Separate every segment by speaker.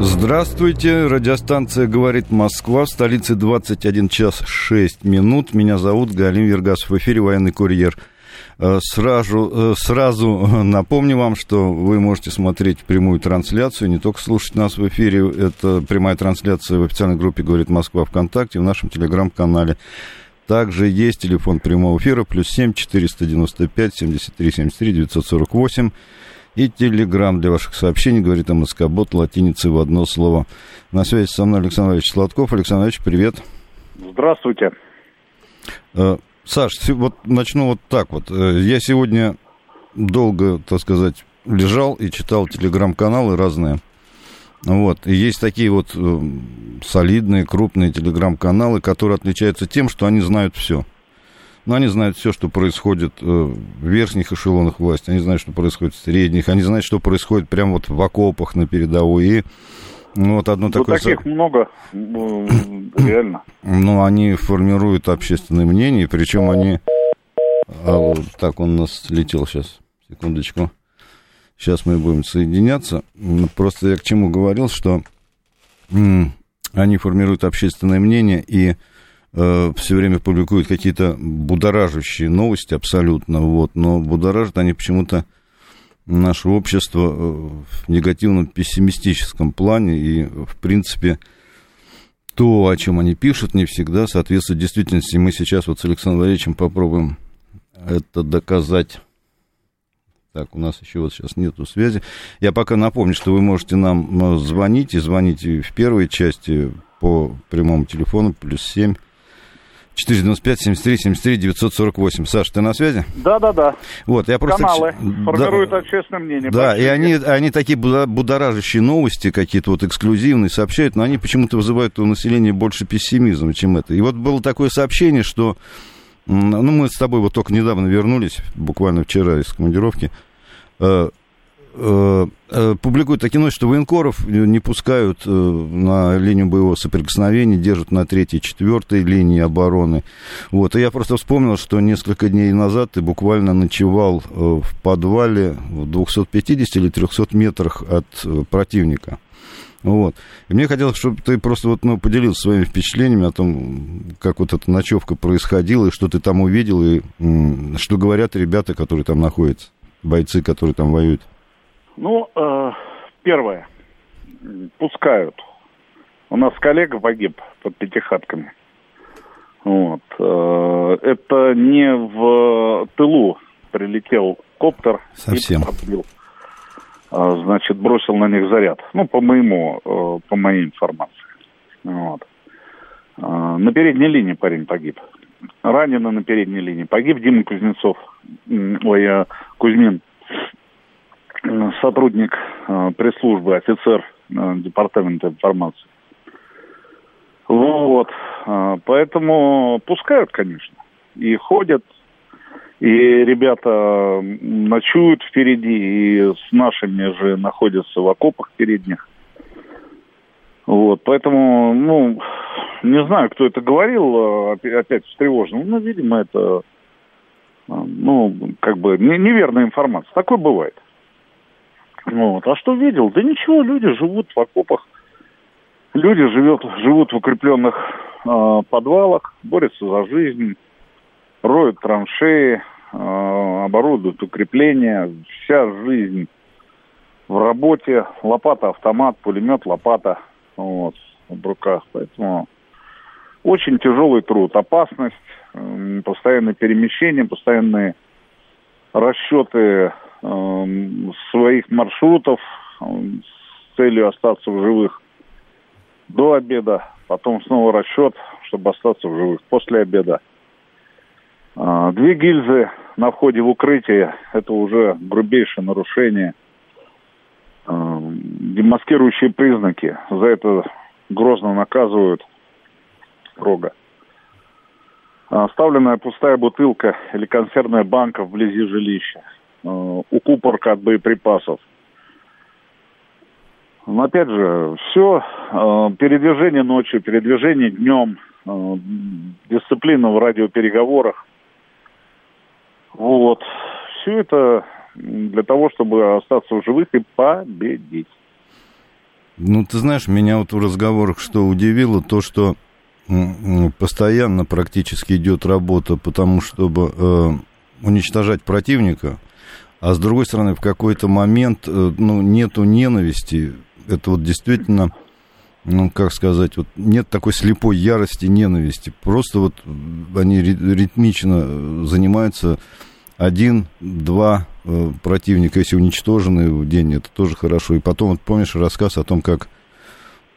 Speaker 1: Здравствуйте, радиостанция «Говорит Москва», в столице 21 час 6 минут. Меня зовут Галим Вергасов, в эфире «Военный курьер». Э, сразу, э, сразу напомню вам, что вы можете смотреть прямую трансляцию, не только слушать нас в эфире, это прямая трансляция в официальной группе «Говорит Москва» ВКонтакте, в нашем телеграм-канале. Также есть телефон прямого эфира, плюс 7 495 73 73 948 и телеграмм для ваших сообщений, говорит МСК Бот, латиницей в одно слово. На связи со мной Александр Ильич Сладков. Александр Ильич, привет.
Speaker 2: Здравствуйте.
Speaker 1: Э, Саш, вот начну вот так вот. Э, я сегодня долго, так сказать, лежал и читал телеграм-каналы разные. Вот. И есть такие вот э, солидные, крупные телеграм-каналы, которые отличаются тем, что они знают все. Но они знают все, что происходит э, в верхних эшелонах власти, они знают, что происходит в средних, они знают, что происходит прямо вот в окопах на передовой. И ну, вот одно ну, такое...
Speaker 2: таких много, реально.
Speaker 1: Ну, они формируют общественное мнение, причем они... А, вот так, он у нас летел сейчас, секундочку. Сейчас мы будем соединяться. Просто я к чему говорил, что они формируют общественное мнение и э, все время публикуют какие-то будоражащие новости абсолютно, вот, но будоражат они почему-то наше общество э, в негативном пессимистическом плане, и, в принципе, то, о чем они пишут, не всегда соответствует действительности. Мы сейчас вот с Александром Валерьевичем попробуем это доказать. Так, у нас еще вот сейчас нету связи. Я пока напомню, что вы можете нам э, звонить, и звоните в первой части по прямому телефону, плюс семь 495 73 73 948. Саш, ты на связи?
Speaker 2: Да, да, да.
Speaker 1: Вот, я просто...
Speaker 2: Каналы формируют да, общественное мнение.
Speaker 1: Да, и они, они такие будоражащие новости какие-то вот эксклюзивные сообщают, но они почему-то вызывают у населения больше пессимизма, чем это. И вот было такое сообщение, что... Ну, мы с тобой вот только недавно вернулись, буквально вчера из командировки. Э, публикуют такие новости, что военкоров не пускают э, на линию боевого соприкосновения, держат на третьей, четвертой линии обороны. Вот. И я просто вспомнил, что несколько дней назад ты буквально ночевал в подвале в 250 или 300 метрах от противника. Вот. И мне хотелось, чтобы ты просто вот, ну, поделился своими впечатлениями о том, как вот эта ночевка происходила, и что ты там увидел, и что говорят ребята, которые там находятся, бойцы, которые там воюют.
Speaker 2: Ну, э, первое. Пускают. У нас коллега погиб под пятихатками. Вот. Э, это не в тылу прилетел коптер.
Speaker 1: Совсем.
Speaker 2: И а, значит, бросил на них заряд. Ну, по моему, э, по моей информации. Вот. Э, на передней линии парень погиб. Ранено на передней линии. Погиб Дима Кузнецов. Ой, Кузьмин сотрудник э, пресс-службы, офицер э, департамента информации. Вот. Э, поэтому пускают, конечно. И ходят, и ребята ночуют впереди, и с нашими же находятся в окопах передних. Вот, поэтому, ну, не знаю, кто это говорил, опять встревожен. Ну, видимо, это, ну, как бы неверная информация. Такое бывает. Вот. А что видел? Да ничего, люди живут в окопах. Люди живет, живут в укрепленных э, подвалах, борются за жизнь, роют траншеи, э, оборудуют укрепления. Вся жизнь в работе. Лопата, автомат, пулемет, лопата вот, в руках. Поэтому очень тяжелый труд, опасность, постоянное перемещение, постоянные расчеты своих маршрутов эм, с целью остаться в живых до обеда, потом снова расчет, чтобы остаться в живых после обеда. Э, две гильзы на входе в укрытие – это уже грубейшее нарушение. Эм, демаскирующие признаки. За это грозно наказывают строго. Оставленная пустая бутылка или консервная банка вблизи жилища. Э, укупорка от боеприпасов. Но опять же, все, э, передвижение ночью, передвижение днем, э, дисциплина в радиопереговорах. Вот. Все это для того, чтобы остаться в живых и победить.
Speaker 1: Ну, ты знаешь, меня вот в разговорах что удивило, то, что постоянно практически идет работа потому, чтобы уничтожать противника, а с другой стороны, в какой-то момент э, ну, нету ненависти. Это вот действительно, ну, как сказать, вот нет такой слепой ярости, ненависти. Просто вот они ритмично занимаются один-два э, противника, если уничтожены в день, это тоже хорошо. И потом, вот помнишь рассказ о том, как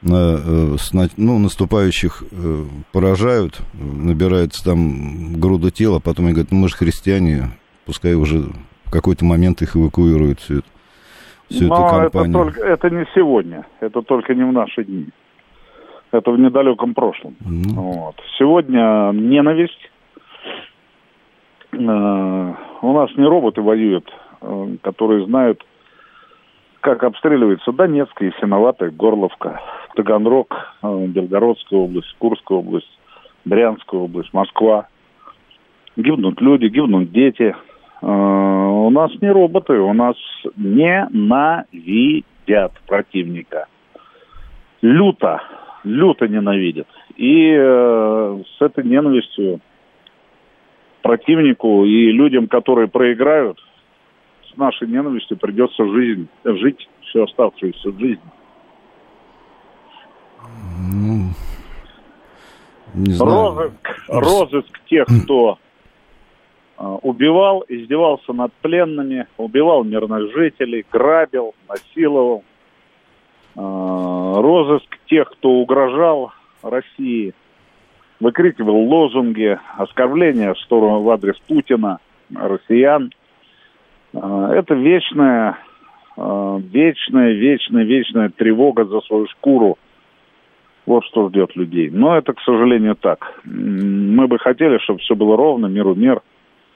Speaker 1: э, ну, наступающих э, поражают, набирается там груда тела, потом они говорят, ну мы же христиане, пускай уже в какой-то момент их эвакуируют всю эту, всю
Speaker 2: Но эту компанию. Это, только, это не сегодня, это только не в наши дни. Это в недалеком прошлом. Ну. Вот. Сегодня ненависть, у нас не роботы воюют, э, которые знают, как обстреливается Донецк, Ясиноватая, Горловка, Таганрог, э, Белгородская область, Курская область, Брянская область, Москва. Гибнут люди, гибнут дети. Э, у нас не роботы, у нас ненавидят противника. Люто, люто ненавидят. И с этой ненавистью противнику и людям, которые проиграют, с нашей ненавистью придется жизнь, жить всю оставшуюся жизнь. Ну, не знаю. Розыск, розыск тех, кто э, убивал, издевался над пленными, убивал мирных жителей, грабил, насиловал. Э, розыск тех, кто угрожал России – выкрикивал лозунги, оскорбления в сторону в адрес Путина, россиян. А, это вечная, а, вечная, вечная, вечная тревога за свою шкуру. Вот что ждет людей. Но это, к сожалению, так. Мы бы хотели, чтобы все было ровно, миру мир,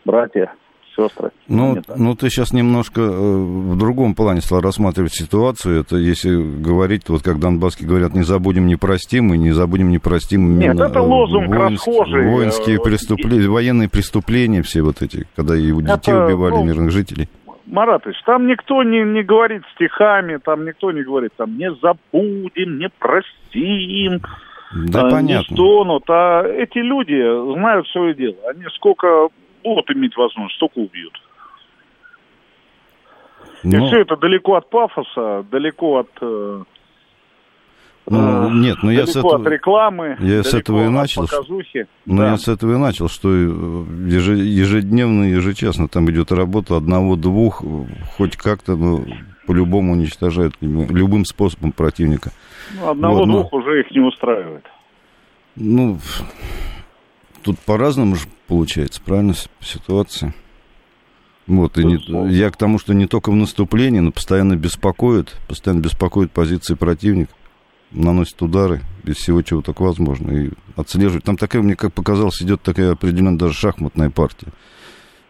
Speaker 2: братья сестры.
Speaker 1: Ну, ну, ты сейчас немножко э, в другом плане стал рассматривать ситуацию. Это если говорить, вот как донбасски говорят, не забудем, не простим, и не забудем, не простим.
Speaker 2: Нет, это лозунг воинские, расхожий.
Speaker 1: Воинские преступления, военные преступления все вот эти, когда и детей это, убивали ну, мирных жителей.
Speaker 2: Маратович, там никто не, не говорит стихами, там никто не говорит, там, не забудем, не простим,
Speaker 1: да, а, понятно.
Speaker 2: не стонут. А эти люди знают свое дело. Они сколько будут иметь возможность, столько убьют. Но... И ну. все это далеко от пафоса, далеко от... Э,
Speaker 1: ну, нет, но я с этого...
Speaker 2: от рекламы,
Speaker 1: я с этого и начал. Ну, да. я с этого и начал, что э, ежедневно, ежечасно там идет работа одного-двух, хоть как-то, ну, по-любому уничтожают любым способом противника.
Speaker 2: Ну, одного-двух вот, но... уже их не устраивает.
Speaker 1: Ну, тут по-разному же получается, правильно, ситуация. Вот, и не, я к тому, что не только в наступлении, но постоянно беспокоит, постоянно беспокоит позиции противника, наносит удары без всего, чего так возможно, и отслеживает. Там такая, мне как показалось, идет такая определенная даже шахматная партия.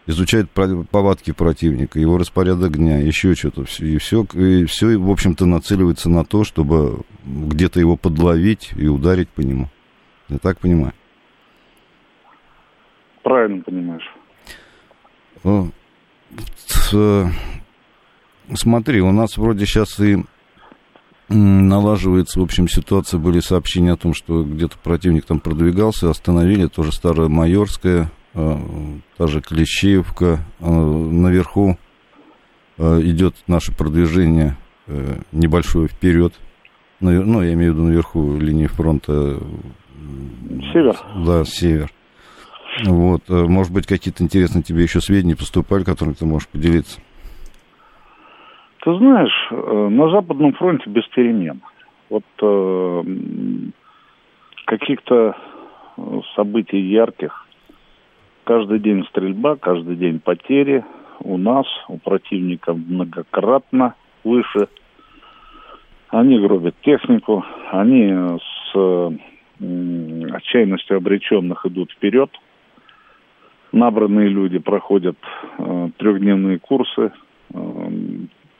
Speaker 1: Изучает повадки противника, его распорядок дня, еще что-то. И все, и все, в общем-то, нацеливается на то, чтобы где-то его подловить и ударить по нему. Я так понимаю
Speaker 2: правильно понимаешь.
Speaker 1: Смотри, у нас вроде сейчас и налаживается, в общем, ситуация. Были сообщения о том, что где-то противник там продвигался, остановили, тоже Старая Майорская, а, та же Клещеевка. А, наверху а, идет наше продвижение э, небольшое вперед. Ну, я имею в виду наверху линии фронта.
Speaker 2: Север.
Speaker 1: Да, север. Вот, э, может быть, какие-то интересные тебе еще сведения поступали, которыми ты можешь поделиться?
Speaker 2: Ты знаешь, э, на Западном фронте без перемен. Вот э, каких-то событий ярких. Каждый день стрельба, каждый день потери. У нас, у противника многократно выше. Они гробят технику, они с отчаянностью обреченных идут вперед. Набранные люди проходят э, трехдневные курсы. Э,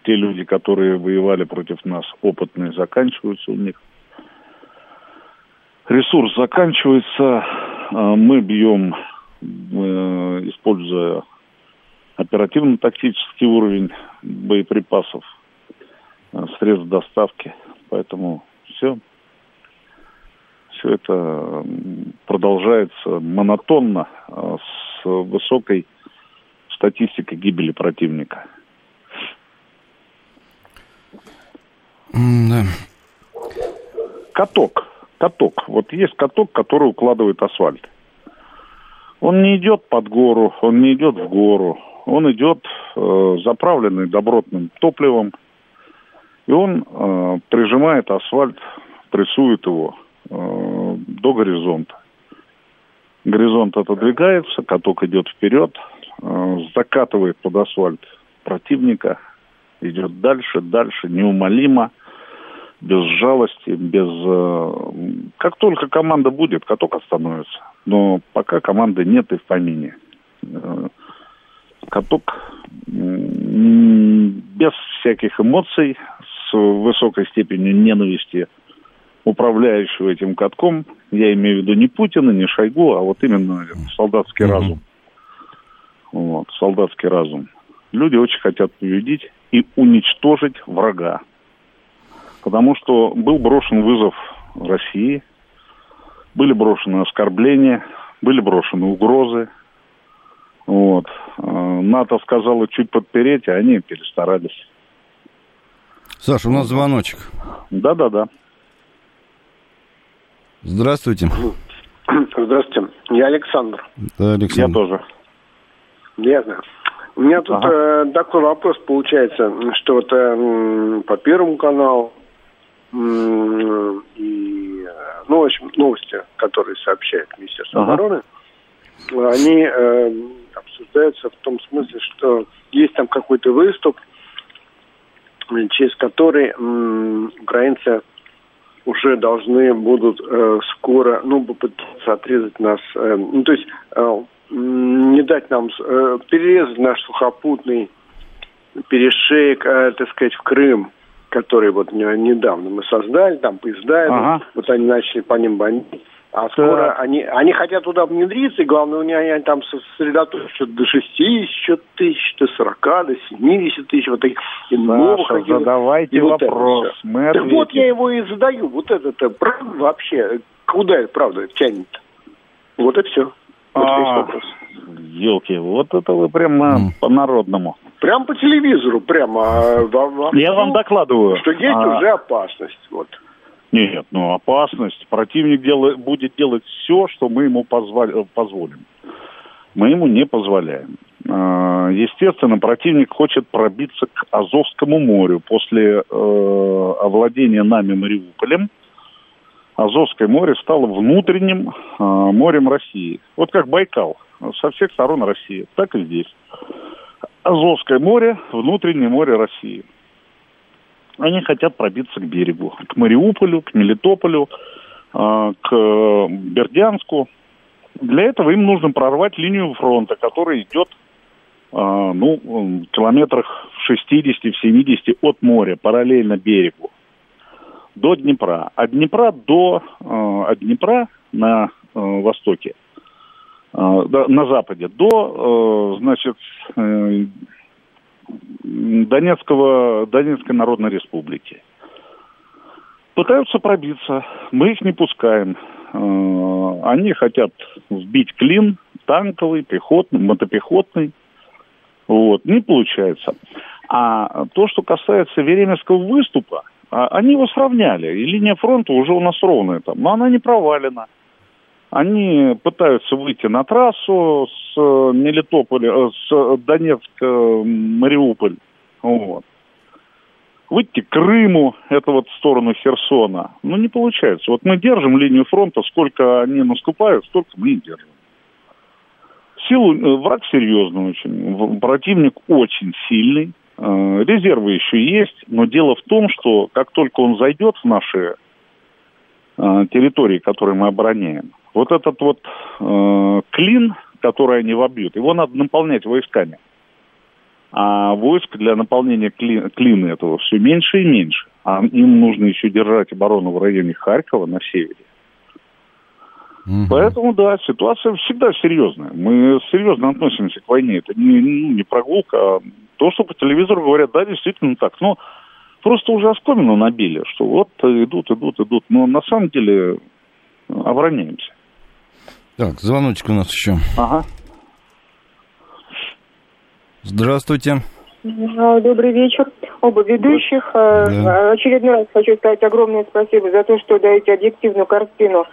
Speaker 2: те люди, которые воевали против нас, опытные, заканчиваются у них. Ресурс заканчивается, э, мы бьем, э, используя оперативно-тактический уровень боеприпасов, э, средств доставки. Поэтому все, все это продолжается монотонно с высокой статистикой гибели противника.
Speaker 1: Да.
Speaker 2: Каток. Каток. Вот есть каток, который укладывает асфальт. Он не идет под гору, он не идет в гору, он идет э, заправленный добротным топливом, и он э, прижимает асфальт, прессует его э, до горизонта. Горизонт отодвигается, каток идет вперед, э, закатывает под асфальт противника, идет дальше, дальше, неумолимо, без жалости, без... Э, как только команда будет, каток остановится. Но пока команды нет и в помине. Э, каток без всяких эмоций, с высокой степенью ненависти управляющего этим катком, я имею в виду не Путина, не Шойгу, а вот именно солдатский mm-hmm. разум. Вот, солдатский разум. Люди очень хотят победить и уничтожить врага. Потому что был брошен вызов России, были брошены оскорбления, были брошены угрозы. Вот. Э, НАТО сказала чуть подпереть, а они перестарались.
Speaker 1: Саша, у нас звоночек.
Speaker 2: Да-да-да.
Speaker 1: Здравствуйте.
Speaker 3: Здравствуйте. Я Александр.
Speaker 1: Да, Александр.
Speaker 2: Я тоже.
Speaker 3: Ясно. У меня тут ага. э, такой вопрос получается, что вот э, по Первому каналу э, и, ну, в общем, новости, которые сообщает Министерство ага. обороны, они э, обсуждаются в том смысле, что есть там какой-то выступ, через который э, украинцы уже должны будут э, скоро, ну, попытаться отрезать нас, э, ну, то есть э, не дать нам э, перерезать наш сухопутный перешеек, э, так сказать, в Крым, который вот недавно мы создали, там поезда, ага. вот они начали по ним бомбить. А скоро да. они, они хотят туда внедриться, и главное, у них они там сосредоточатся до 60 тысяч, до 40, до 70 тысяч, вот таких
Speaker 2: и новых. Саша, задавайте и вот вопрос,
Speaker 3: мы Так вот я его и задаю, вот это-то правда вообще, куда это правда тянет? Вот и все. Вот
Speaker 2: а, елки, вот это вы прямо mm. по-народному.
Speaker 3: Прям по телевизору, прямо.
Speaker 2: А, я вам докладываю.
Speaker 3: Что есть а... уже опасность, вот.
Speaker 2: Нет, ну опасность. Противник делает, будет делать все, что мы ему позволь, э, позволим. Мы ему не позволяем. А, естественно, противник хочет пробиться к Азовскому морю после э, овладения нами Мариуполем. Азовское море стало внутренним э, морем России. Вот как Байкал, со всех сторон России, так и здесь. Азовское море, внутреннее море России. Они хотят пробиться к берегу, к Мариуполю, к Мелитополю, э, к Бердянску. Для этого им нужно прорвать линию фронта, которая идет э, ну, километрах в 60-70 от моря, параллельно берегу до Днепра. От Днепра до э, от Днепра на э, востоке, э, на западе, до, э, значит, э, Донецкого, Донецкой Народной Республики. Пытаются пробиться, мы их не пускаем. Э, они хотят вбить клин танковый, пехотный, мотопехотный. Вот, не получается. А то, что касается Веремеского выступа, а, они его сравняли, и линия фронта уже у нас ровная там, но она не провалена. Они пытаются выйти на трассу с э, Мелитополя, э, с Донецка, Мариуполь. Вот. Выйти к Крыму, это вот в сторону Херсона. Ну, не получается. Вот мы держим линию фронта, сколько они наступают, столько мы и держим. Силу, э, враг серьезный очень, противник очень сильный. Э, резервы еще есть, но дело в том, что как только он зайдет в наши э, территории, которые мы обороняем, вот этот вот э, клин, который они вобьют, его надо наполнять войсками. А войск для наполнения кли, клина этого все меньше и меньше. А им нужно еще держать оборону в районе Харькова на севере. Угу. Поэтому, да, ситуация всегда серьезная. Мы серьезно относимся к войне. Это не, ну, не прогулка, а то, что по телевизору говорят, да, действительно так. Но просто уже оскомину набили, что вот идут, идут, идут. Но на самом деле обороняемся.
Speaker 1: Так, звоночек у нас еще.
Speaker 2: Ага.
Speaker 1: Здравствуйте.
Speaker 4: Добрый вечер. Оба ведущих. Э, да. Очередной раз хочу сказать огромное спасибо за то, что даете объективную картину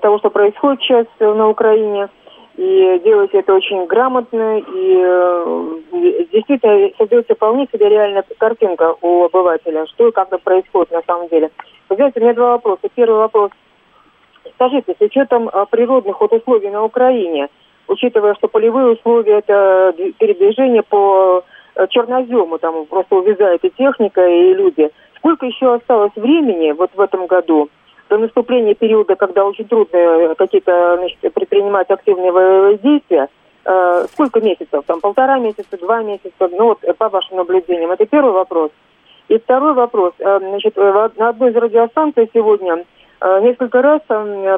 Speaker 4: того, что происходит сейчас на Украине. И делаете это очень грамотно. И э, действительно создается вполне себе реальная картинка у обывателя, что и как это происходит на самом деле. Вы знаете, у меня два вопроса. Первый вопрос. Скажите, с учетом э, природных вот условий на Украине, учитывая, что полевые условия это передвижение по э, чернозему, там просто увязает и техника, и люди. Сколько еще осталось времени вот в этом году до наступления периода, когда очень трудно э, какие-то значит, предпринимать активные действия? Э, сколько месяцев? Там полтора месяца, два месяца? Ну вот по вашим наблюдениям. Это первый вопрос. И второй вопрос. Значит, на одной из радиостанций сегодня несколько раз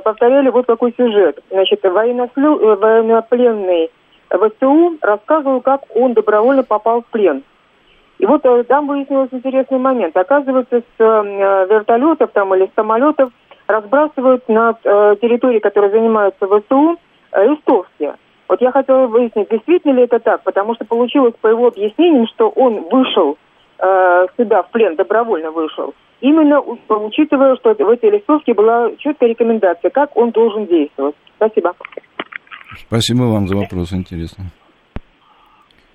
Speaker 4: повторяли вот такой сюжет. Значит, военнослю... Э, военнопленный ВСУ рассказывал, как он добровольно попал в плен. И вот э, там выяснился интересный момент. Оказывается, с вертолетов там или самолетов разбрасывают на территории, которые занимаются ВСУ, листовки. Вот я хотела выяснить, действительно ли это так, потому что получилось по его объяснениям, что он вышел э, сюда в плен, добровольно вышел, именно учитывая, что в этой листовке была четкая рекомендация, как он должен действовать. Спасибо.
Speaker 1: Спасибо вам за вопрос, интересно.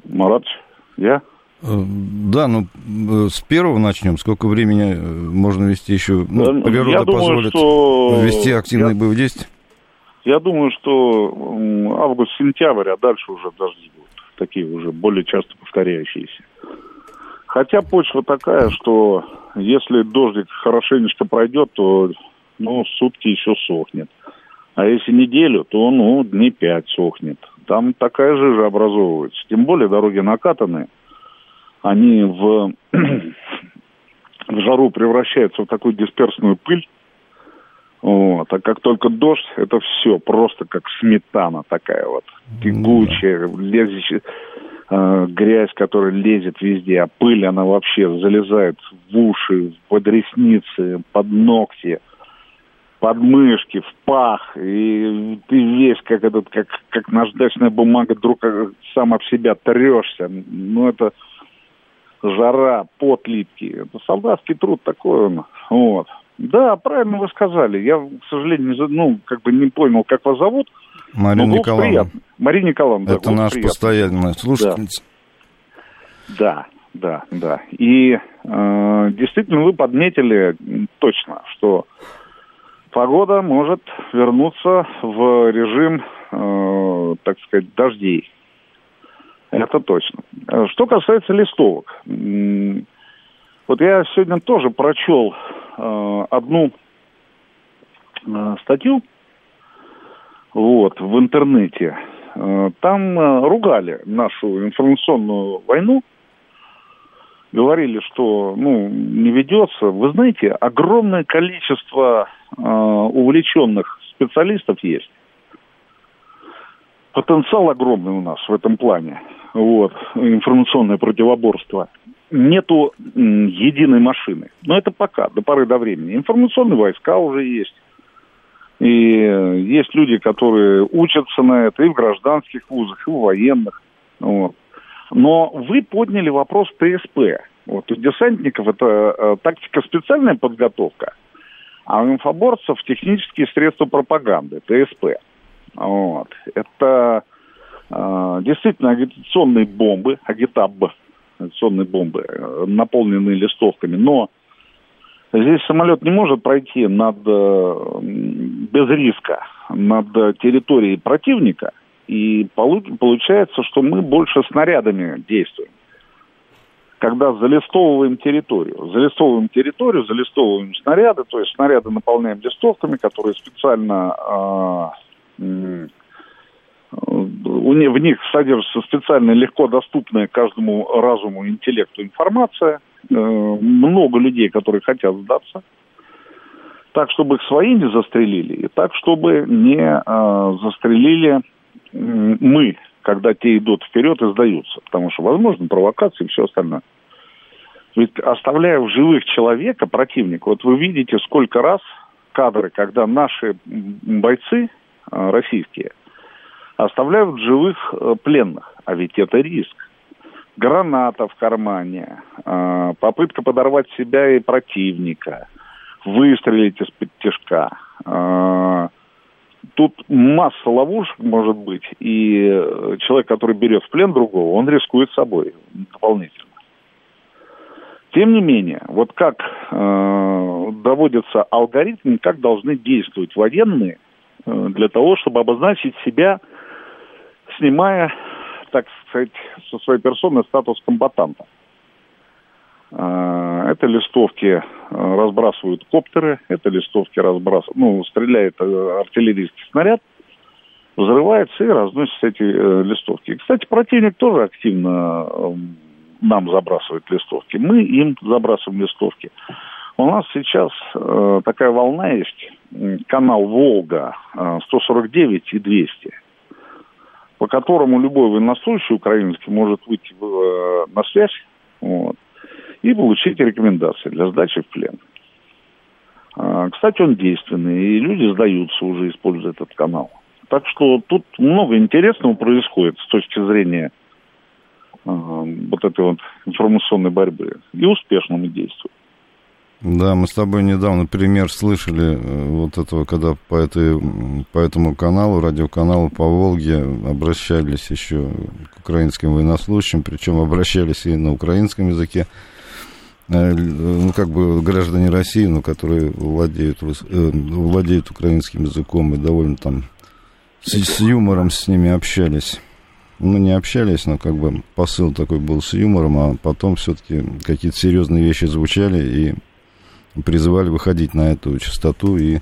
Speaker 2: Марат, я?
Speaker 1: Э, да, ну э, с первого начнем. Сколько времени э, можно вести еще? Ну, природа я думаю, позволит что... вести активные я... боевые действия?
Speaker 2: Я думаю, что август-сентябрь, а дальше уже дожди будут. Такие уже более часто повторяющиеся. Хотя почва такая, что если дождик хорошенечко пройдет, то ну, сутки еще сохнет. А если неделю, то ну, дней пять сохнет. Там такая жижа образовывается. Тем более дороги накатанные. Они в, в жару превращаются в такую дисперсную пыль. Вот. А как только дождь, это все просто как сметана такая вот. Тягучая, лезущая э, грязь, которая лезет везде, а пыль, она вообще залезает в уши, под ресницы, под ногти, под мышки, в пах, и ты весь как этот, как, как наждачная бумага, вдруг сам об себя трешься. Ну, это жара, пот липкий. Это солдатский труд такой он. Вот. Да, правильно вы сказали. Я, к сожалению, ну, как бы не понял, как вас зовут.
Speaker 1: Марина Николаевна.
Speaker 2: Мария Николаевна,
Speaker 1: Это наш приятно. постоянный слушательница.
Speaker 2: Да, да, да. И э, действительно вы подметили точно, что погода может вернуться в режим, э, так сказать, дождей. Это точно. Что касается листовок. Вот я сегодня тоже прочел э, одну э, статью вот, в интернете. Э, там э, ругали нашу информационную войну, говорили, что ну, не ведется. Вы знаете, огромное количество э, увлеченных специалистов есть. Потенциал огромный у нас в этом плане. Вот, информационное противоборство. Нету единой машины. Но это пока, до поры до времени. Информационные войска уже есть. И есть люди, которые учатся на это и в гражданских вузах, и в военных. Вот. Но вы подняли вопрос ТСП. Вот у десантников это э, тактика специальная подготовка, а у инфоборцев технические средства пропаганды, ТСП. Вот. Это э, действительно агитационные бомбы, агитаб, агитационные бомбы, э, наполненные листовками, но Здесь самолет не может пройти над, э, без риска над территорией противника, и получается, что мы больше снарядами действуем. когда залистовываем территорию. Залистовываем территорию, залистовываем снаряды, то есть снаряды наполняем листовками, которые специально... Э, в них содержится специально легко доступная каждому разуму, интеллекту информация. Э, много людей, которые хотят сдаться. Так, чтобы их свои не застрелили, и так, чтобы не э, застрелили мы, когда те идут вперед и сдаются. Потому что, возможно, провокации и все остальное. Ведь оставляя в живых человека, противника, вот вы видите, сколько раз кадры, когда наши бойцы э, российские оставляют в живых э, пленных. А ведь это риск. Граната в кармане, э, попытка подорвать себя и противника, выстрелить из-под тяжка. Тут масса ловушек может быть, и человек, который берет в плен другого, он рискует собой дополнительно. Тем не менее, вот как э, доводится алгоритм, как должны действовать военные э, для того, чтобы обозначить себя, снимая, так сказать, со своей персоны статус комбатанта. Э, это листовки э, разбрасывают коптеры, это листовки разбрасывают, ну, стреляет э, артиллерийский снаряд, взрывается и разносятся эти э, листовки. Кстати, противник тоже активно э, нам забрасывают листовки, мы им забрасываем листовки. У нас сейчас такая волна есть, канал Волга э, 149 и 200, по которому любой военнослужащий украинский может выйти в, э, на связь вот, и получить рекомендации для сдачи в плен. Э, кстати, он действенный, и люди сдаются уже, используя этот канал. Так что тут много интересного происходит с точки зрения вот этой вот информационной борьбы. И успешно мы действуем.
Speaker 1: Да, мы с тобой недавно пример слышали э, вот этого, когда по, этой, по этому каналу, радиоканалу по Волге обращались еще к украинским военнослужащим, причем обращались и на украинском языке, э, ну, как бы граждане России, но которые владеют, э, владеют украинским языком и довольно там с, с юмором с ними общались. Ну, не общались, но как бы посыл такой был с юмором, а потом все-таки какие-то серьезные вещи звучали и призывали выходить на эту частоту и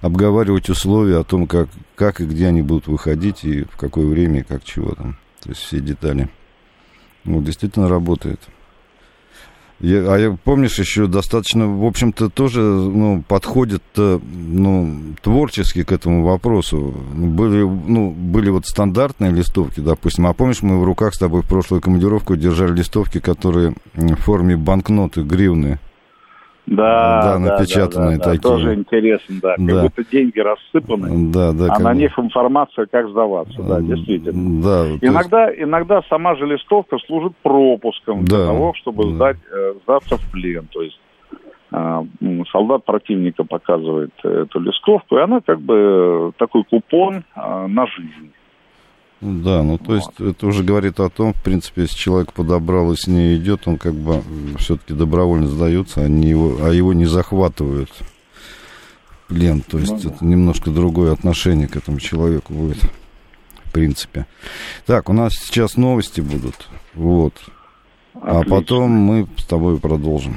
Speaker 1: обговаривать условия о том, как, как и где они будут выходить, и в какое время, и как чего там. То есть все детали. Вот, действительно работает. Я, а я, помнишь, еще достаточно, в общем-то, тоже ну, подходит ну, творчески к этому вопросу. Были, ну, были вот стандартные листовки, допустим. А помнишь, мы в руках с тобой в прошлую командировку держали листовки, которые в форме банкноты, гривны.
Speaker 2: Да,
Speaker 1: да, напечатанные
Speaker 2: да, да,
Speaker 1: такие.
Speaker 2: тоже интересно, да. Как
Speaker 1: Да.
Speaker 2: будто деньги рассыпаны,
Speaker 1: Да, да.
Speaker 2: а
Speaker 1: как
Speaker 2: на них информация, как сдаваться, да, действительно.
Speaker 1: Да, то есть-
Speaker 2: Иногда, иногда сама же листовка служит пропуском для
Speaker 1: Да,
Speaker 2: того, чтобы
Speaker 1: да.
Speaker 2: сдать, э, сдаться в плен. То есть а, солдат противника показывает э, эту листовку, и она как бы такой купон а, на жизнь.
Speaker 1: Да, ну то есть это уже говорит о том, в принципе, если человек подобрал и с ней идет, он как бы все-таки добровольно сдается, а, не его, а его не захватывают плен. То есть
Speaker 2: Ну да.
Speaker 1: это немножко другое отношение к этому человеку будет, в принципе. Так, у нас сейчас новости будут, вот. А
Speaker 2: Отлично.
Speaker 1: потом мы с тобой продолжим.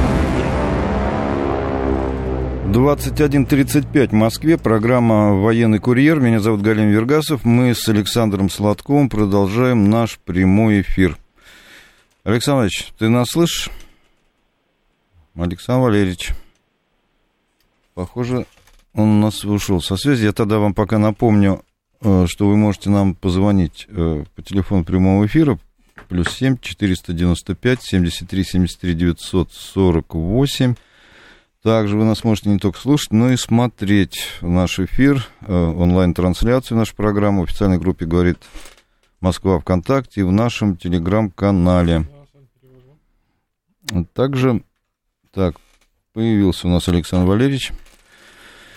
Speaker 1: 21.35 в Москве, программа «Военный курьер». Меня зовут Галим Вергасов. Мы с Александром Сладковым продолжаем наш прямой эфир. Александр Валерьевич, ты нас слышишь? Александр Валерьевич. Похоже, он у нас ушел со связи. Я тогда вам пока напомню, э, что вы можете нам позвонить э, по телефону прямого эфира плюс 7 495 73 73 948. Также вы нас можете не только слушать, но и смотреть наш эфир, э, онлайн-трансляцию нашей программы в официальной группе «Говорит Москва ВКонтакте и в нашем телеграм-канале. Также, так, появился у нас Александр Валерьевич.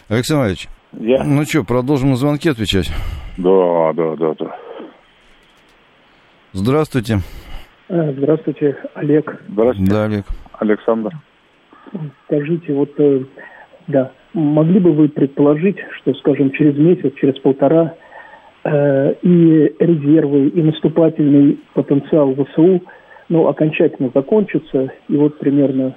Speaker 1: Александр Валерьевич, Я? ну что, продолжим на звонки отвечать?
Speaker 2: Да, да, да, да.
Speaker 1: Здравствуйте.
Speaker 5: А, здравствуйте, Олег.
Speaker 2: Здравствуйте.
Speaker 1: Да, Олег.
Speaker 2: Александр.
Speaker 5: Скажите, вот, э, да, могли бы вы предположить, что, скажем, через месяц, через полтора э, и резервы, и наступательный потенциал ВСУ, ну, окончательно закончатся, и вот примерно,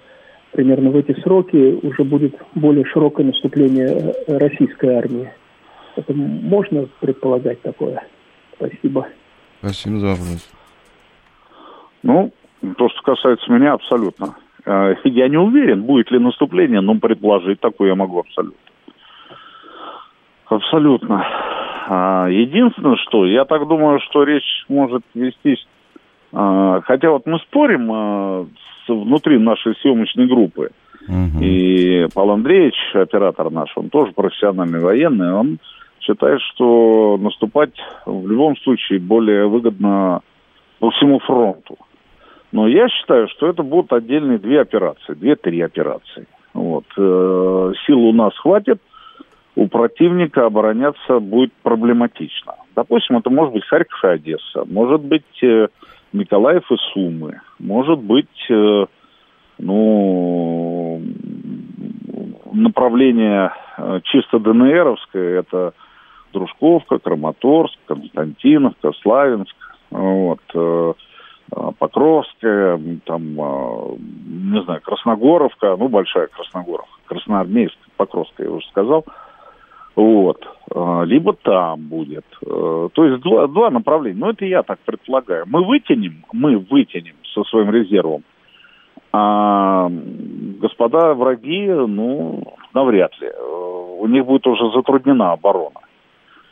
Speaker 5: примерно в эти сроки уже будет более широкое наступление э, российской армии. Это можно предполагать такое? Спасибо.
Speaker 1: Спасибо за вопрос.
Speaker 2: Ну, то, что касается меня, абсолютно. Э, я не уверен, будет ли наступление, но предположить такое я могу абсолютно. Абсолютно. А, единственное, что я так думаю, что речь может вестись, а, хотя вот мы спорим а, внутри нашей съемочной группы, угу. и Павел Андреевич, оператор наш, он тоже профессиональный военный, он считает, что наступать в любом случае более выгодно по всему фронту. Но я считаю, что это будут отдельные две операции, две-три операции. Вот. Э, сил у нас хватит, у противника обороняться будет проблематично. Допустим, это может быть Харьков и Одесса, может быть э, Николаев и Сумы, может быть, э, ну, направление чисто ДНРовское, это Дружковка, Краматорск, Константиновка, Славянск, вот, а, Покровская, там, а, не знаю, Красногоровка, ну, большая Красногоровка, Красноармейская, Покровская, я уже сказал, вот, а, либо там будет. То есть два, два направления, но это я так предполагаю. Мы вытянем, мы вытянем со своим резервом, а господа враги, ну, навряд ли. У них будет уже затруднена оборона.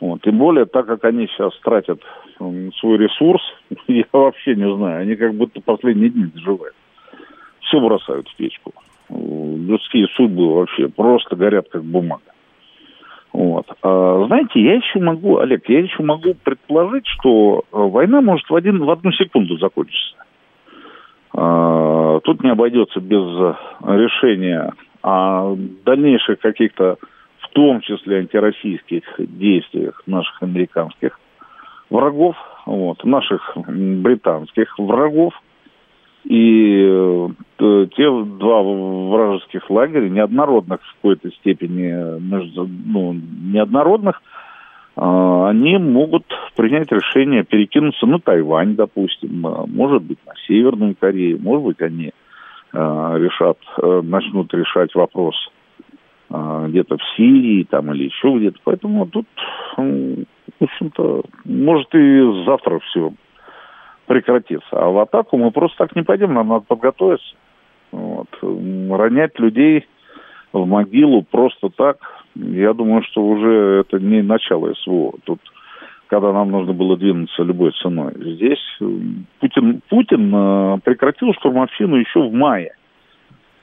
Speaker 2: Вот. Тем более, так как они сейчас тратят свой ресурс, я вообще не знаю, они как будто последние дни доживают. Все бросают в печку. Людские судьбы вообще просто горят как бумага. Вот. А, знаете, я еще могу, Олег, я еще могу предположить, что э, война может в, один, в одну секунду закончиться. А, тут не обойдется без решения о дальнейших каких-то том числе антироссийских действиях наших американских врагов, вот, наших британских врагов. И э, те два вражеских лагеря, неоднородных в какой-то степени, ну, неоднородных, э, они могут принять решение перекинуться на Тайвань, допустим, э, может быть, на Северную Корею, может быть, они э, решат, э, начнут решать вопрос а, где-то в Сирии там или еще где-то. Поэтому тут, в общем-то, может и завтра все прекратится. А в атаку мы просто так не пойдем, нам надо подготовиться. Вот. Ронять людей в могилу просто так, я думаю, что уже это не начало СВО. Тут, когда нам нужно было двинуться любой ценой. Здесь Путин, Путин э, прекратил штурмовщину еще в мае.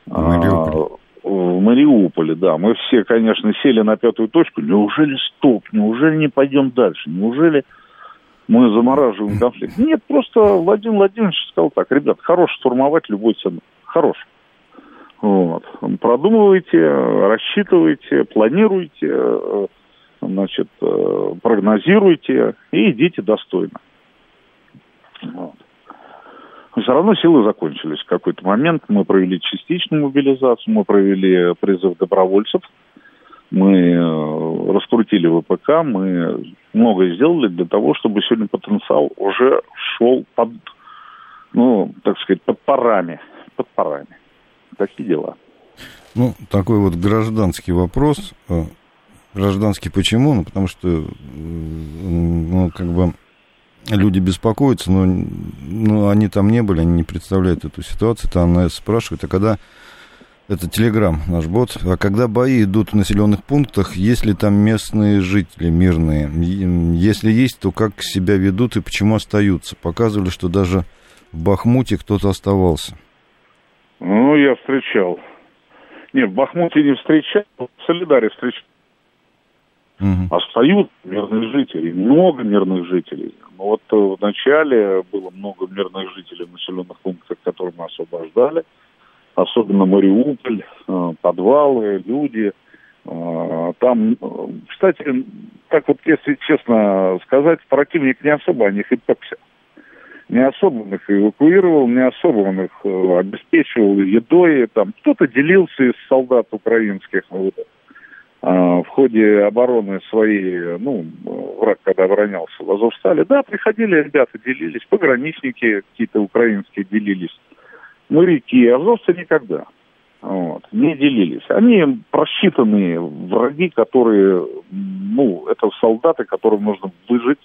Speaker 1: Мариуполь
Speaker 2: в Мариуполе, да. Мы все, конечно, сели на пятую точку. Неужели стоп? Неужели не пойдем дальше? Неужели мы замораживаем конфликт? Нет, просто Владимир Владимирович сказал так, ребят, хорош штурмовать любой ценой. Хорош. Вот. Продумывайте, рассчитывайте, планируйте, значит, прогнозируйте и идите достойно. Вот. Но все равно силы закончились. В какой-то момент мы провели частичную мобилизацию, мы провели призыв добровольцев, мы э, раскрутили ВПК, мы многое сделали для того, чтобы сегодня потенциал уже шел под, ну, так сказать, под парами. Под парами. Такие дела.
Speaker 1: Ну, такой вот гражданский вопрос. Э, гражданский почему? Ну, потому что, э, ну, как бы люди беспокоятся, но, но они там не были, они не представляют эту ситуацию. Там нас спрашивают, а когда... Это Телеграм, наш бот. А когда бои идут в населенных пунктах, есть ли там местные жители мирные? Если есть, то как себя ведут и почему остаются? Показывали, что даже в Бахмуте кто-то оставался.
Speaker 2: Ну, я встречал. Нет, в Бахмуте не встречал, в Солидаре встречал. Угу. Остаются мирные жители, много мирных жителей. Но вот э, в начале было много мирных жителей в населенных пунктах, которые мы освобождали. Особенно Мариуполь, э, подвалы, люди. Э, там, кстати, так вот, если честно сказать, противник не особо о них и пекся. Не особо их эвакуировал, не особо он их обеспечивал едой. Там кто-то делился из солдат украинских. Вот, в ходе обороны своей, ну, враг когда оборонялся в Азовстале, да, приходили ребята, делились, пограничники какие-то украинские делились, моряки, азовцы никогда. Вот, не делились. Они просчитанные враги, которые, ну, это солдаты, которым нужно выжить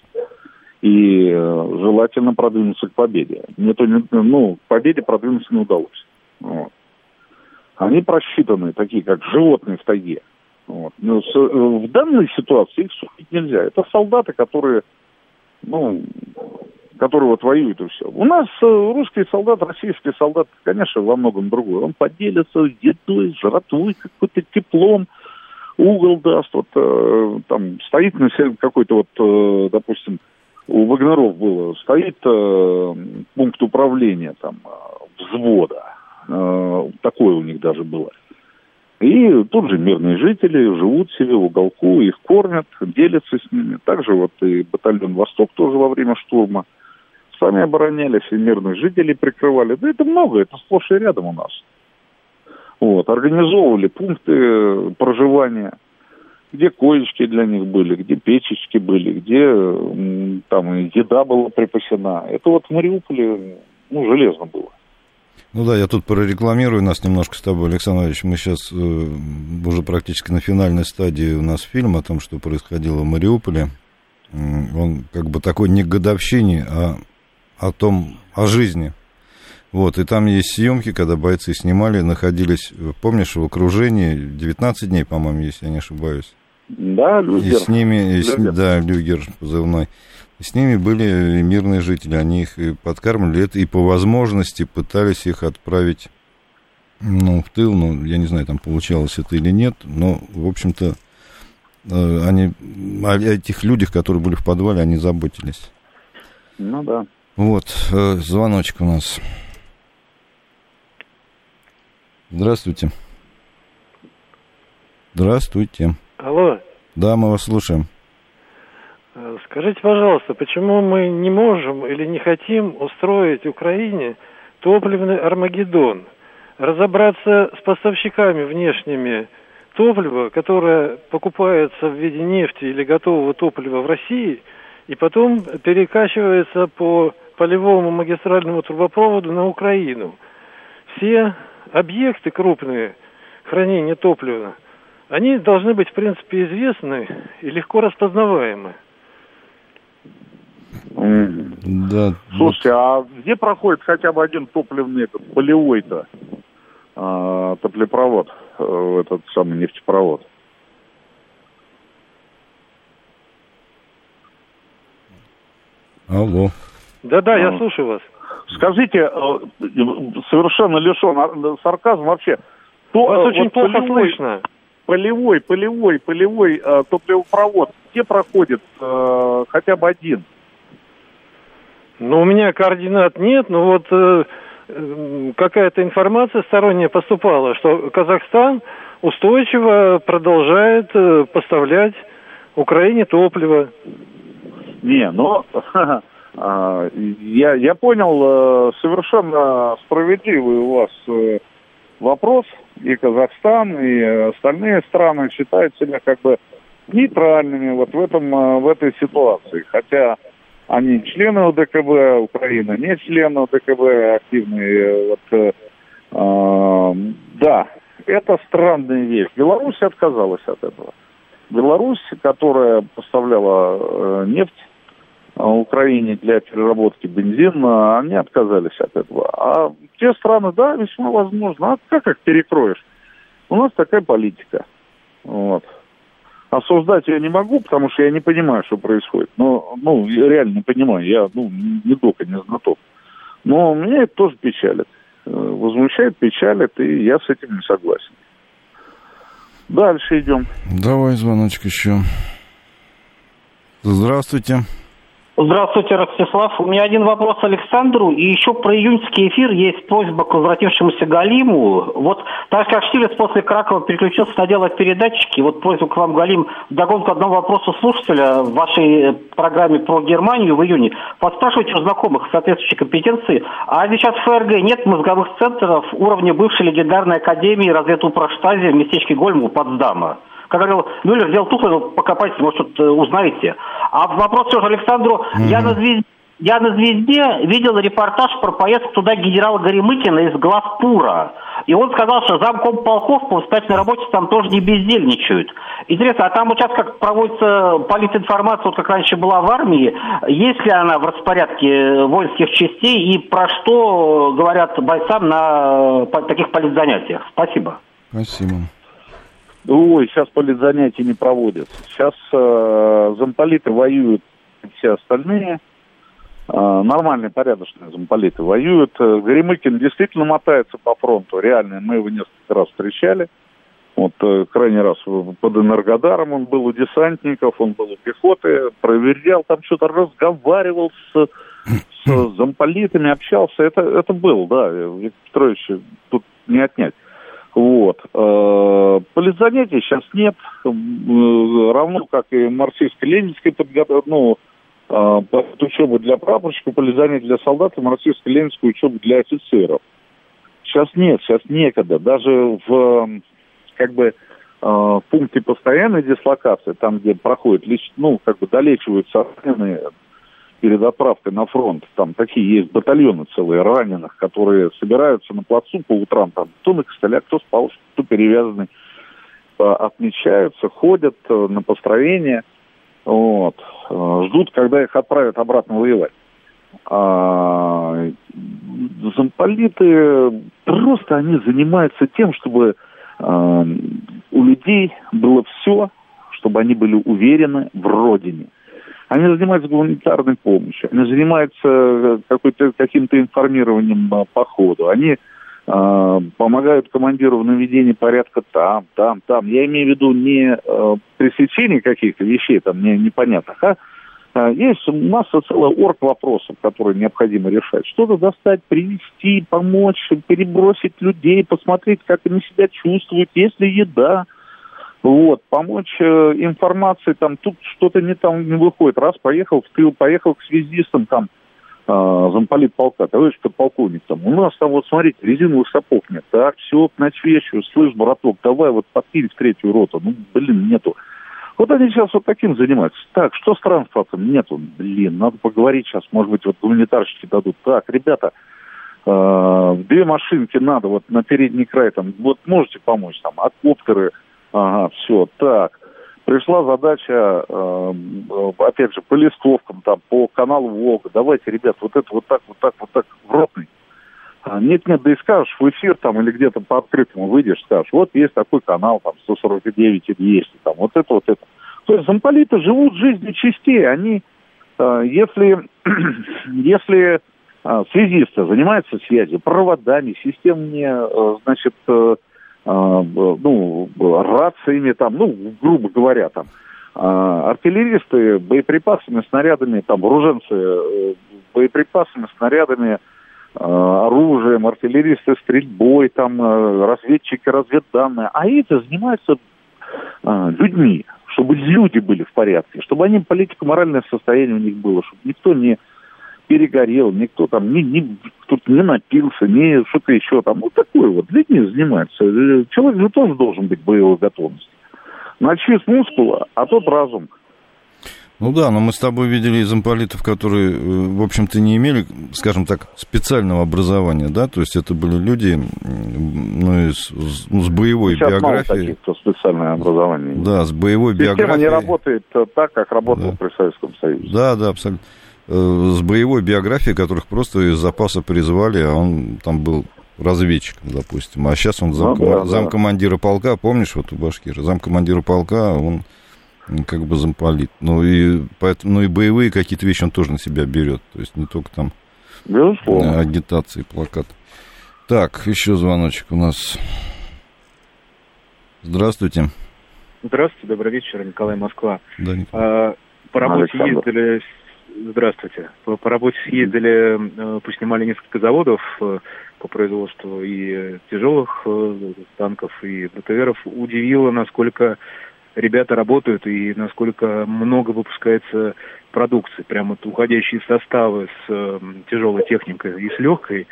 Speaker 2: и э, желательно продвинуться к победе. Мне то, ну, к победе продвинуться не удалось. Вот. Они просчитанные, такие как животные в тайге. Вот. Но с, в данной ситуации их судить нельзя. Это солдаты, которые, ну, которые вот воюют и все. У нас э, русский солдат, российский солдат, конечно, во многом другой. Он поделится едой, жратвой, какой-то теплом, угол даст. Вот э, там стоит на какой-то вот, э, допустим, у Вагнеров было, стоит э, пункт управления там э, взвода. Э, такое у них даже было. И тут же мирные жители живут себе в уголку, их кормят, делятся с ними. Также вот и батальон «Восток» тоже во время штурма. Сами оборонялись, и мирных жителей прикрывали. Да это много, это сплошь и рядом у нас. Вот, организовывали пункты проживания, где коечки для них были, где печечки были, где там еда была припасена. Это вот в Мариуполе, ну, железно было.
Speaker 1: Ну да, я тут прорекламирую нас немножко с тобой, Александр Ильич. Мы сейчас э, уже практически на финальной стадии у нас фильм о том, что происходило в Мариуполе. Он как бы такой не годовщине, а о том, о жизни. Вот, и там есть съемки, когда бойцы снимали, находились, помнишь, в окружении 19 дней, по-моему, если я не ошибаюсь.
Speaker 2: Да,
Speaker 1: Люгер. И с ними, и с, да, Люгер позывной. С ними были мирные жители, они их и подкармливали, это и по возможности пытались их отправить ну, в тыл, ну, я не знаю, там получалось это или нет, но, в общем-то, э, они, о этих людях, которые были в подвале, они заботились.
Speaker 2: Ну да.
Speaker 1: Вот, э, звоночек у нас. Здравствуйте. Здравствуйте.
Speaker 6: Алло.
Speaker 1: Да, мы вас слушаем.
Speaker 6: Э, скажите, пожалуйста, почему мы не можем или не хотим устроить Украине топливный Армагеддон? Разобраться с поставщиками внешними топлива, которое покупается в виде нефти или готового топлива в России, и потом перекачивается по полевому магистральному трубопроводу на Украину. Все объекты крупные хранения топлива, они должны быть, в принципе, известны и легко распознаваемы.
Speaker 2: Да. Слушайте, а где проходит хотя бы один топливный этот полевой-то а, топлепровод, э, этот самый нефтепровод?
Speaker 1: Алло.
Speaker 6: Да-да, я а. слушаю вас.
Speaker 2: Скажите, э, совершенно лишен сарказм вообще.
Speaker 6: То, вас очень вот плохо полевой, слышно.
Speaker 2: Полевой, полевой, полевой э, топливопровод, где проходит э, хотя бы один?
Speaker 6: Ну, у меня координат нет, но вот э, какая-то информация сторонняя поступала, что Казахстан устойчиво продолжает э, поставлять Украине топливо.
Speaker 2: Не, ну, а, я, я понял, э, совершенно справедливый у вас э, вопрос. И Казахстан, и остальные страны считают себя как бы нейтральными вот в, этом, в этой ситуации. Хотя они члены ОДКБ Украины, не члены ОДКБ активные. Вот, э, э, да, это странная вещь. Беларусь отказалась от этого. Беларусь, которая поставляла э, нефть э, Украине для переработки бензина, они отказались от этого. А те страны, да, весьма возможно. А как их перекроешь? У нас такая политика. Вот. Осуждать я не могу, потому что я не понимаю, что происходит. Но, ну, я реально не понимаю. Я, ну, не док, не знаток. Но меня это тоже печалит. Э, возмущает, печалит, и я с этим не согласен. Дальше идем.
Speaker 1: Давай звоночек еще. Здравствуйте.
Speaker 7: Здравствуйте, Ростислав. У меня один вопрос Александру. И еще про июньский эфир есть просьба к возвратившемуся Галиму. Вот так как Штирлиц после Кракова переключился на дело передатчики, вот просьба к вам, Галим, догонку одного вопроса слушателя в вашей программе про Германию в июне. Подспрашивайте у знакомых соответствующей компетенции. А сейчас в ФРГ нет мозговых центров уровня бывшей легендарной академии разведупраштази в местечке Гольму Потсдама. Как говорил Мюллер, сделал туфлы, покопайте, может, узнаете. А вопрос все же Александру. Mm-hmm. Я на звезде я на «Звезде» видел репортаж про поездку туда генерала Горемыкина из Главпура. И он сказал, что замком полков по воспитательной работе там тоже не бездельничают. Интересно, а там вот сейчас как проводится политинформация, вот как раньше была в армии, есть ли она в распорядке воинских частей и про что говорят бойцам на таких политзанятиях? Спасибо.
Speaker 1: Спасибо.
Speaker 2: Ой, сейчас политзанятия не проводят. Сейчас э, замполиты воюют, все остальные. Э, нормальные, порядочные замполиты воюют. Э, Горемыкин действительно мотается по фронту. Реально, мы его несколько раз встречали. Вот э, крайний раз под Энергодаром он был у десантников, он был у пехоты, проверял, там что-то разговаривал с, с замполитами, общался. Это, это был, да, Виктор Петрович, тут не отнять. Вот. Э, Политзанятий сейчас нет, э, равно как и марксистско-ленинской подготовки, ну, э, учебы для прапорщиков, политзанятий для солдат и марксистско-ленинскую учебу для офицеров. Сейчас нет, сейчас некогда. Даже в, как бы, в пункте постоянной дислокации, там, где проходит, ну, как бы долечиваются раненые, перед отправкой на фронт. Там такие есть батальоны целые раненых, которые собираются на плацу по утрам, там кто на костылях, кто с палочкой, кто перевязанный, а, отмечаются, ходят э, на построение, вот, э, ждут, когда их отправят обратно воевать. А, замполиты просто они занимаются тем, чтобы а, у людей было все, чтобы они были уверены в родине – они занимаются гуманитарной помощью, они занимаются э, каким-то информированием по ходу, они э, помогают командиру в наведении порядка там, там, там. Я имею в виду не э, пресечение каких-то вещей там не, непонятных, а э, есть масса целая орг вопросов, которые необходимо решать. Что-то достать, привести, помочь, перебросить людей, посмотреть, как они себя чувствуют, есть ли еда, вот, помочь э, информации, там, тут что-то не там не выходит. Раз поехал в тыл, поехал к связистам, там, э, замполит полка, товарищ подполковник, там, у нас там, вот, смотрите, резиновых сапог нет. Так, все, к ночвещу, слышь, браток, давай вот подкинь в третью роту. Ну, блин, нету. Вот они сейчас вот таким занимаются. Так, что с транспортом? Нету. Блин, надо поговорить сейчас. Может быть, вот гуманитарщики дадут. Так, ребята, э, две машинки надо вот на передний край там. Вот можете помочь там, от коптеры, Ага, все, так. Пришла задача, э, опять же, по листовкам, там, по каналу Волга. Давайте, ребят, вот это вот так, вот так, вот так, в ротный. А, нет, нет, да и скажешь в эфир там или где-то по открытому выйдешь, скажешь, вот есть такой канал, там, 149 и 200, там, вот это, вот это. То есть замполиты живут жизнью частей, они, э, если, если э, связисты занимаются связью, проводами, системами, значит, ну, рациями, там, ну, грубо говоря, там, а, артиллеристы боеприпасами, снарядами, там, вооруженцы э, боеприпасами, снарядами, а, оружием, артиллеристы стрельбой, там, э, разведчики, разведданные. А эти занимаются людьми, чтобы люди были в порядке, чтобы они политико-моральное состояние у них было, чтобы никто не перегорел, никто там не, не, кто-то не напился, не что-то еще там. Вот такое вот. Людьми занимается. Человек же тоже должен быть боевой готовности. Начни с мускула, а тот разум.
Speaker 1: Ну да, но мы с тобой видели замполитов, которые, э, в общем-то, не имели, скажем так, специального образования, да, то есть это были люди, ну, с, ну, с боевой Сейчас биографией. Мало
Speaker 2: таких, кто специальное образование.
Speaker 1: Да, с боевой Система биографией.
Speaker 2: Система не работает так, как работала да. при Советском Союзе.
Speaker 1: Да, да, абсолютно. Э, с боевой биографией, которых просто из запаса призвали, а он там был разведчиком, допустим. А сейчас он зам, ну, да, замкомандира да. полка, помнишь, вот у Башкира, замкомандира полка, он как бы замполит. Ну и, поэтому, ну и боевые какие-то вещи он тоже на себя берет. То есть не только там Безусловно. агитации, плакат. Так, еще звоночек у нас. Здравствуйте.
Speaker 8: Здравствуйте, добрый вечер, Николай Москва.
Speaker 1: Да, Николай. А,
Speaker 8: по работе ездили... Здравствуйте. По, по работе съездили, э, поснимали несколько заводов э, по производству и тяжелых э, танков, и БТРов. Удивило, насколько ребята работают и насколько много выпускается продукции. Прямо вот уходящие составы с тяжелой техникой и с легкой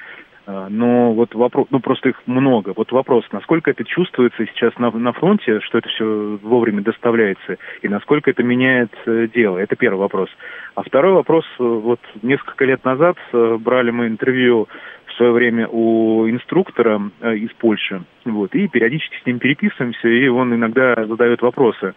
Speaker 8: но вот вопрос, ну просто их много. Вот вопрос, насколько это чувствуется сейчас на, на фронте, что это все вовремя доставляется, и насколько это меняет э, дело. Это первый вопрос. А второй вопрос, э, вот несколько лет назад э, брали мы интервью в свое время у инструктора из Польши, вот, и периодически с ним переписываемся, и он иногда задает вопросы.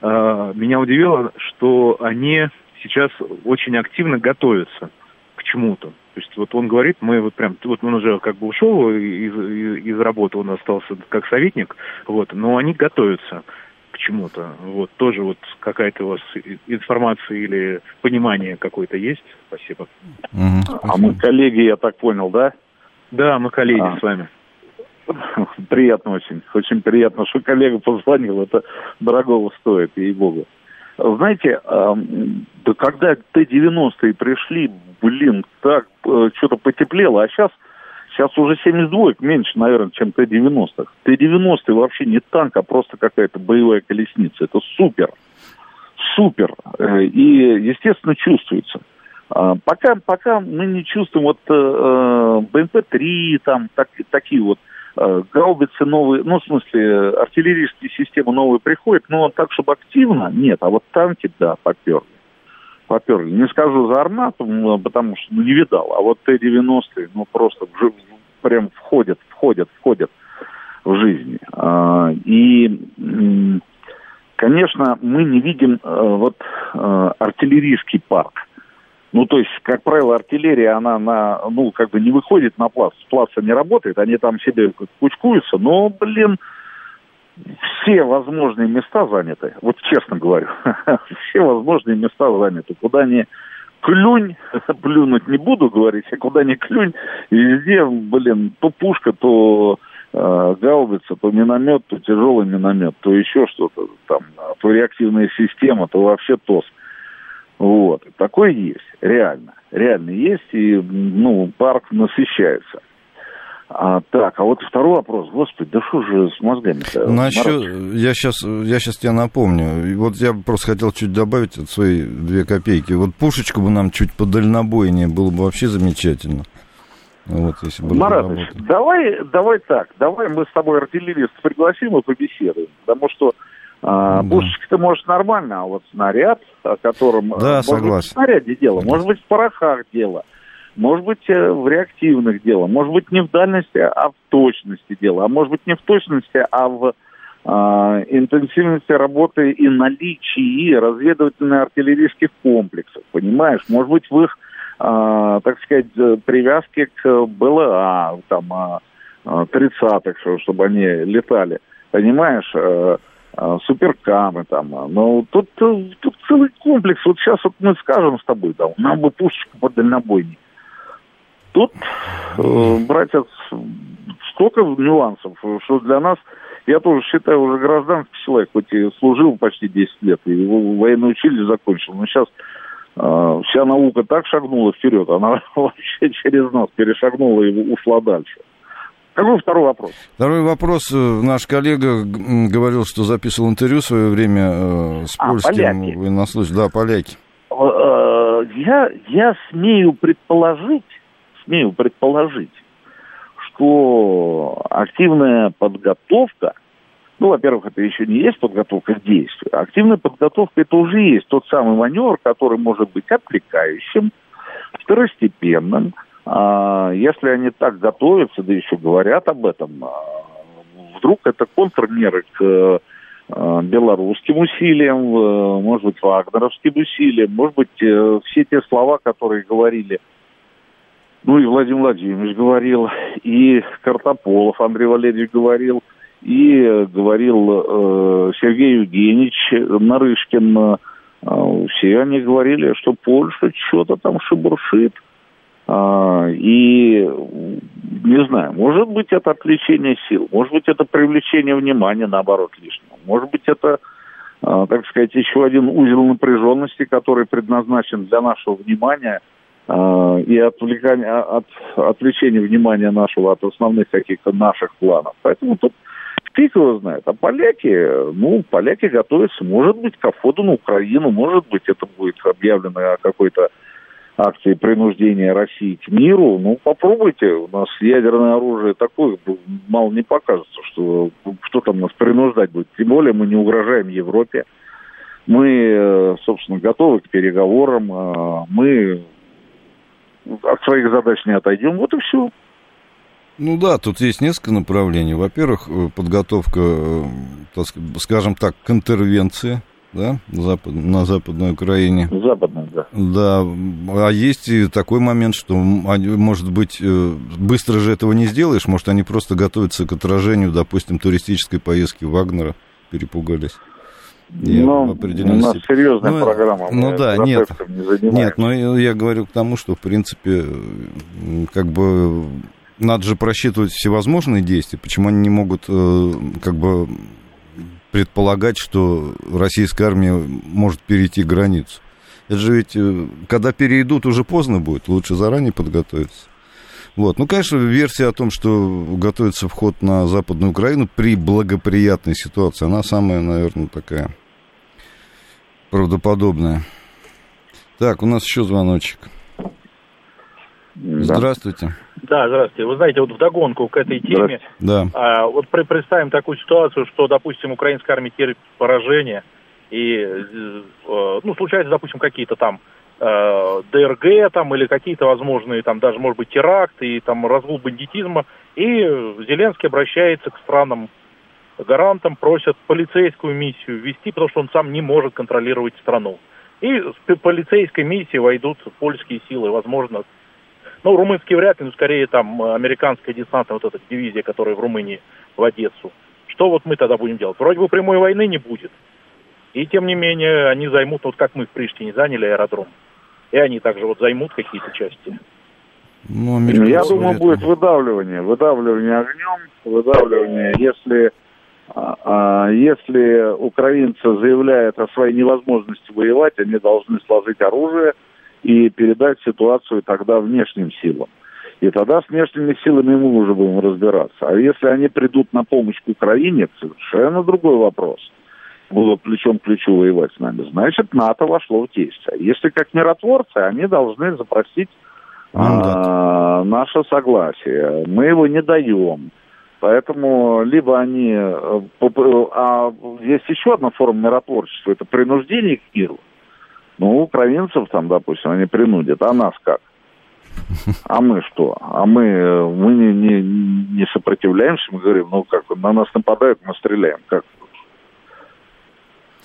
Speaker 8: А, меня удивило, что они сейчас очень активно готовятся к чему-то. То есть вот он говорит, мы вот прям, вот он уже как бы ушел из, из, из работы, он остался как советник, вот, но они готовятся к чему-то. Вот тоже вот какая-то у вас информация или понимание какое-то есть? Спасибо.
Speaker 2: Угу, а мы коллеги, я так понял, да?
Speaker 8: Да, мы коллеги а. с вами.
Speaker 2: Приятно очень. Очень приятно, что коллега позвонил. Это дорогого стоит, ей-богу. Знаете, да когда Т-90 пришли, блин, так э, что-то потеплело, а сейчас, сейчас уже 72 меньше, наверное, чем Т-90. Т-90 вообще не танк, а просто какая-то боевая колесница. Это супер, супер. Э, и, естественно, чувствуется. А, пока, пока мы не чувствуем вот э, БМП-3, там так, такие вот Э, гаубицы новые, ну, в смысле, артиллерийские системы новые приходят, но так, чтобы активно, нет, а вот танки, да, поперли. Поперли. Не скажу за армату, потому что ну, не видал, а вот Т-90, ну, просто прям входят, входят, входят в жизнь. А, и, конечно, мы не видим э, вот э, артиллерийский парк ну, то есть, как правило, артиллерия, она на, ну, как бы не выходит на плац. Плаца не работает, они там себе кучкуются, но, блин, все возможные места заняты. Вот честно говорю, все возможные места заняты. Куда ни клюнь, плюнуть не буду говорить, а куда ни клюнь, везде, блин, то пушка, то э, гаубица, то миномет, то тяжелый миномет, то еще что-то там, то реактивная система, то вообще ТОС. Вот. Такое есть, реально. Реально есть, и, ну, парк насыщается. А, так, а вот второй вопрос. Господи, да что же с мозгами-то?
Speaker 1: Насчет, я сейчас, я сейчас тебе напомню. Вот я просто хотел чуть добавить от свои две копейки. Вот пушечку бы нам чуть подальнобойнее было бы вообще замечательно.
Speaker 2: Вот, если бы Маратович, давай, давай так, давай мы с тобой артиллерист пригласим и побеседуем, потому что а, да. Пушечка-то может нормально, а вот снаряд, о котором...
Speaker 1: Да, может согласен. быть,
Speaker 2: в снаряде дело, да. может быть, в порохах дело, может быть, э, в реактивных дело, может быть, не в дальности, а в точности дело, а может быть, не в точности, а в а, интенсивности работы и наличии разведывательно-артиллерийских комплексов, понимаешь? Может быть, в их, а, так сказать, э, привязке к БЛА, там, а, 30-х, чтобы они летали, понимаешь? Э, суперкамы там. А, но тут, э, тут целый комплекс. Вот сейчас вот мы скажем с тобой, да, нам бы пушечку по дальнобойней. Тут, э, братья, столько нюансов, что для нас, я тоже считаю, уже гражданский человек, хоть и служил почти 10 лет, и военное училище закончил, но сейчас э, вся наука так шагнула вперед, она вообще через нас перешагнула и ушла дальше. Какой второй вопрос?
Speaker 1: Второй вопрос. Э, наш коллега говорил, что записывал интервью в свое время э, с а, польским поляки. военнослужащим. Да, поляки.
Speaker 2: Э, я, я смею предположить, смею предположить, что активная подготовка, ну, во-первых, это еще не есть подготовка к действию. Активная подготовка это уже есть тот самый маневр, который может быть отвлекающим, второстепенным, если они так готовятся, да еще говорят об этом, а, вдруг это контрмеры к а, белорусским усилиям, может быть, вагнеровским усилиям, может быть, э, все те слова, которые говорили, ну и Владимир Владимирович говорил, и Картополов Андрей Валерьевич говорил, и говорил э, Сергей Евгеньевич Нарышкин, э, все они говорили, что Польша что-то там шебуршит, а, и не знаю, может быть это отвлечение сил, может быть это привлечение внимания, наоборот, лишнего, может быть это а, так сказать, еще один узел напряженности, который предназначен для нашего внимания а, и отвлекания, от отвлечения внимания нашего от основных каких-то наших планов. Поэтому тут фиг его знает. А поляки, ну, поляки готовятся, может быть, к входу на Украину, может быть, это будет объявлено какой-то акции принуждения России к миру. Ну, попробуйте. У нас ядерное оружие такое, мало не покажется, что кто там нас принуждать будет. Тем более мы не угрожаем Европе. Мы, э, собственно, готовы к переговорам. Э, мы от своих задач не отойдем. Вот и все.
Speaker 1: Ну да, тут есть несколько направлений. Во-первых, э, подготовка, скажем так, к интервенции да, Запад, на Западной Украине.
Speaker 2: Западной, да.
Speaker 1: Да, а есть и такой момент, что, может быть, э, быстро же этого не сделаешь, может, они просто готовятся к отражению, допустим, туристической поездки Вагнера, перепугались.
Speaker 2: ну, у нас серьезная ну, программа.
Speaker 1: Ну да, нет, не нет, но я говорю к тому, что, в принципе, как бы надо же просчитывать всевозможные действия, почему они не могут э, как бы предполагать, что российская армия может перейти границу. Это же ведь, э, когда перейдут, уже поздно будет, лучше заранее подготовиться. Вот. Ну, конечно, версия о том, что готовится вход на Западную Украину при благоприятной ситуации, она самая, наверное, такая правдоподобная. Так, у нас еще звоночек. Да. Здравствуйте.
Speaker 8: Да, здравствуйте. Вы знаете, вот вдогонку к этой теме,
Speaker 1: да.
Speaker 8: а, вот при, представим такую ситуацию, что, допустим, украинская армия терпит поражение, и, э, ну, случаются, допустим, какие-то там э, ДРГ там или какие-то возможные там даже, может быть, теракты и там разгул бандитизма, и Зеленский обращается к странам гарантам, просят полицейскую миссию ввести, потому что он сам не может контролировать страну. И с полицейской миссией войдут польские силы, возможно, ну, румынские вряд ли, но скорее там американская десантная вот эта дивизия, которая в Румынии, в Одессу. Что вот мы тогда будем делать? Вроде бы прямой войны не будет. И тем не менее они займут, вот как мы в Приштине заняли аэродром. И они также вот займут какие-то части.
Speaker 2: Ну, Я думаю, будет выдавливание. Выдавливание огнем, выдавливание, если, а, а, если украинцы заявляют о своей невозможности воевать, они должны сложить оружие – и передать ситуацию тогда внешним силам. И тогда с внешними силами мы уже будем разбираться. А если они придут на помощь к Украине, совершенно другой вопрос. Будут плечом к плечу воевать с нами. Значит, НАТО вошло в действие. Если как миротворцы, они должны запросить а, наше согласие. Мы его не даем. Поэтому либо они... Э, а есть еще одна форма миротворчества. Это принуждение к миру. Ну, украинцев там, допустим, они принудят, а нас как? А мы что? А мы, мы не, не, не сопротивляемся, мы говорим, ну как, на нас нападают, мы стреляем. Как?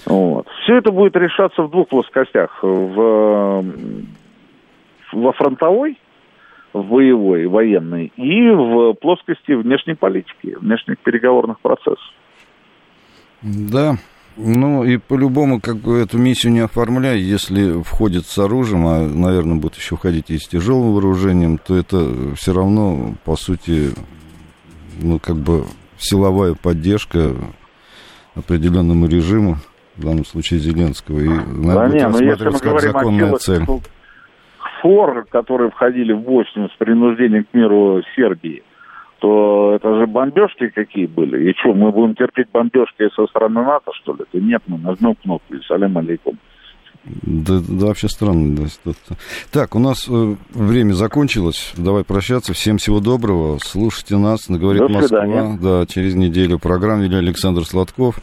Speaker 2: Вот. Все это будет решаться в двух плоскостях. В, во фронтовой, в боевой, военной, и в плоскости внешней политики, внешних переговорных процессов.
Speaker 1: Да, ну и по-любому, как бы эту миссию не оформляй, если входит с оружием, а, наверное, будет еще входить и с тяжелым вооружением, то это все равно, по сути, ну, как бы силовая поддержка определенному режиму, в данном случае Зеленского, и
Speaker 2: надо да будет не, рассматривать как законная цель. Фор, которые входили в Боснию с принуждением к миру Сербии, то это же бомбежки какие были. И что, мы будем терпеть бомбежки со стороны НАТО, что ли? Это нет, мы нажмем кнопку и салям алейкум.
Speaker 1: Да, да, вообще странно. Да. Так, у нас э, время закончилось. Давай прощаться. Всем всего доброго. Слушайте нас. Говорит До Москва. Да, через неделю. Программа вели Александр Сладков.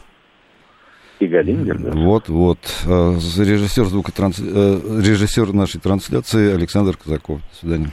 Speaker 2: И Галингер. Да.
Speaker 1: Вот, вот. Режиссер, звукотранс... Э, режиссер нашей трансляции Александр Казаков. До свидания.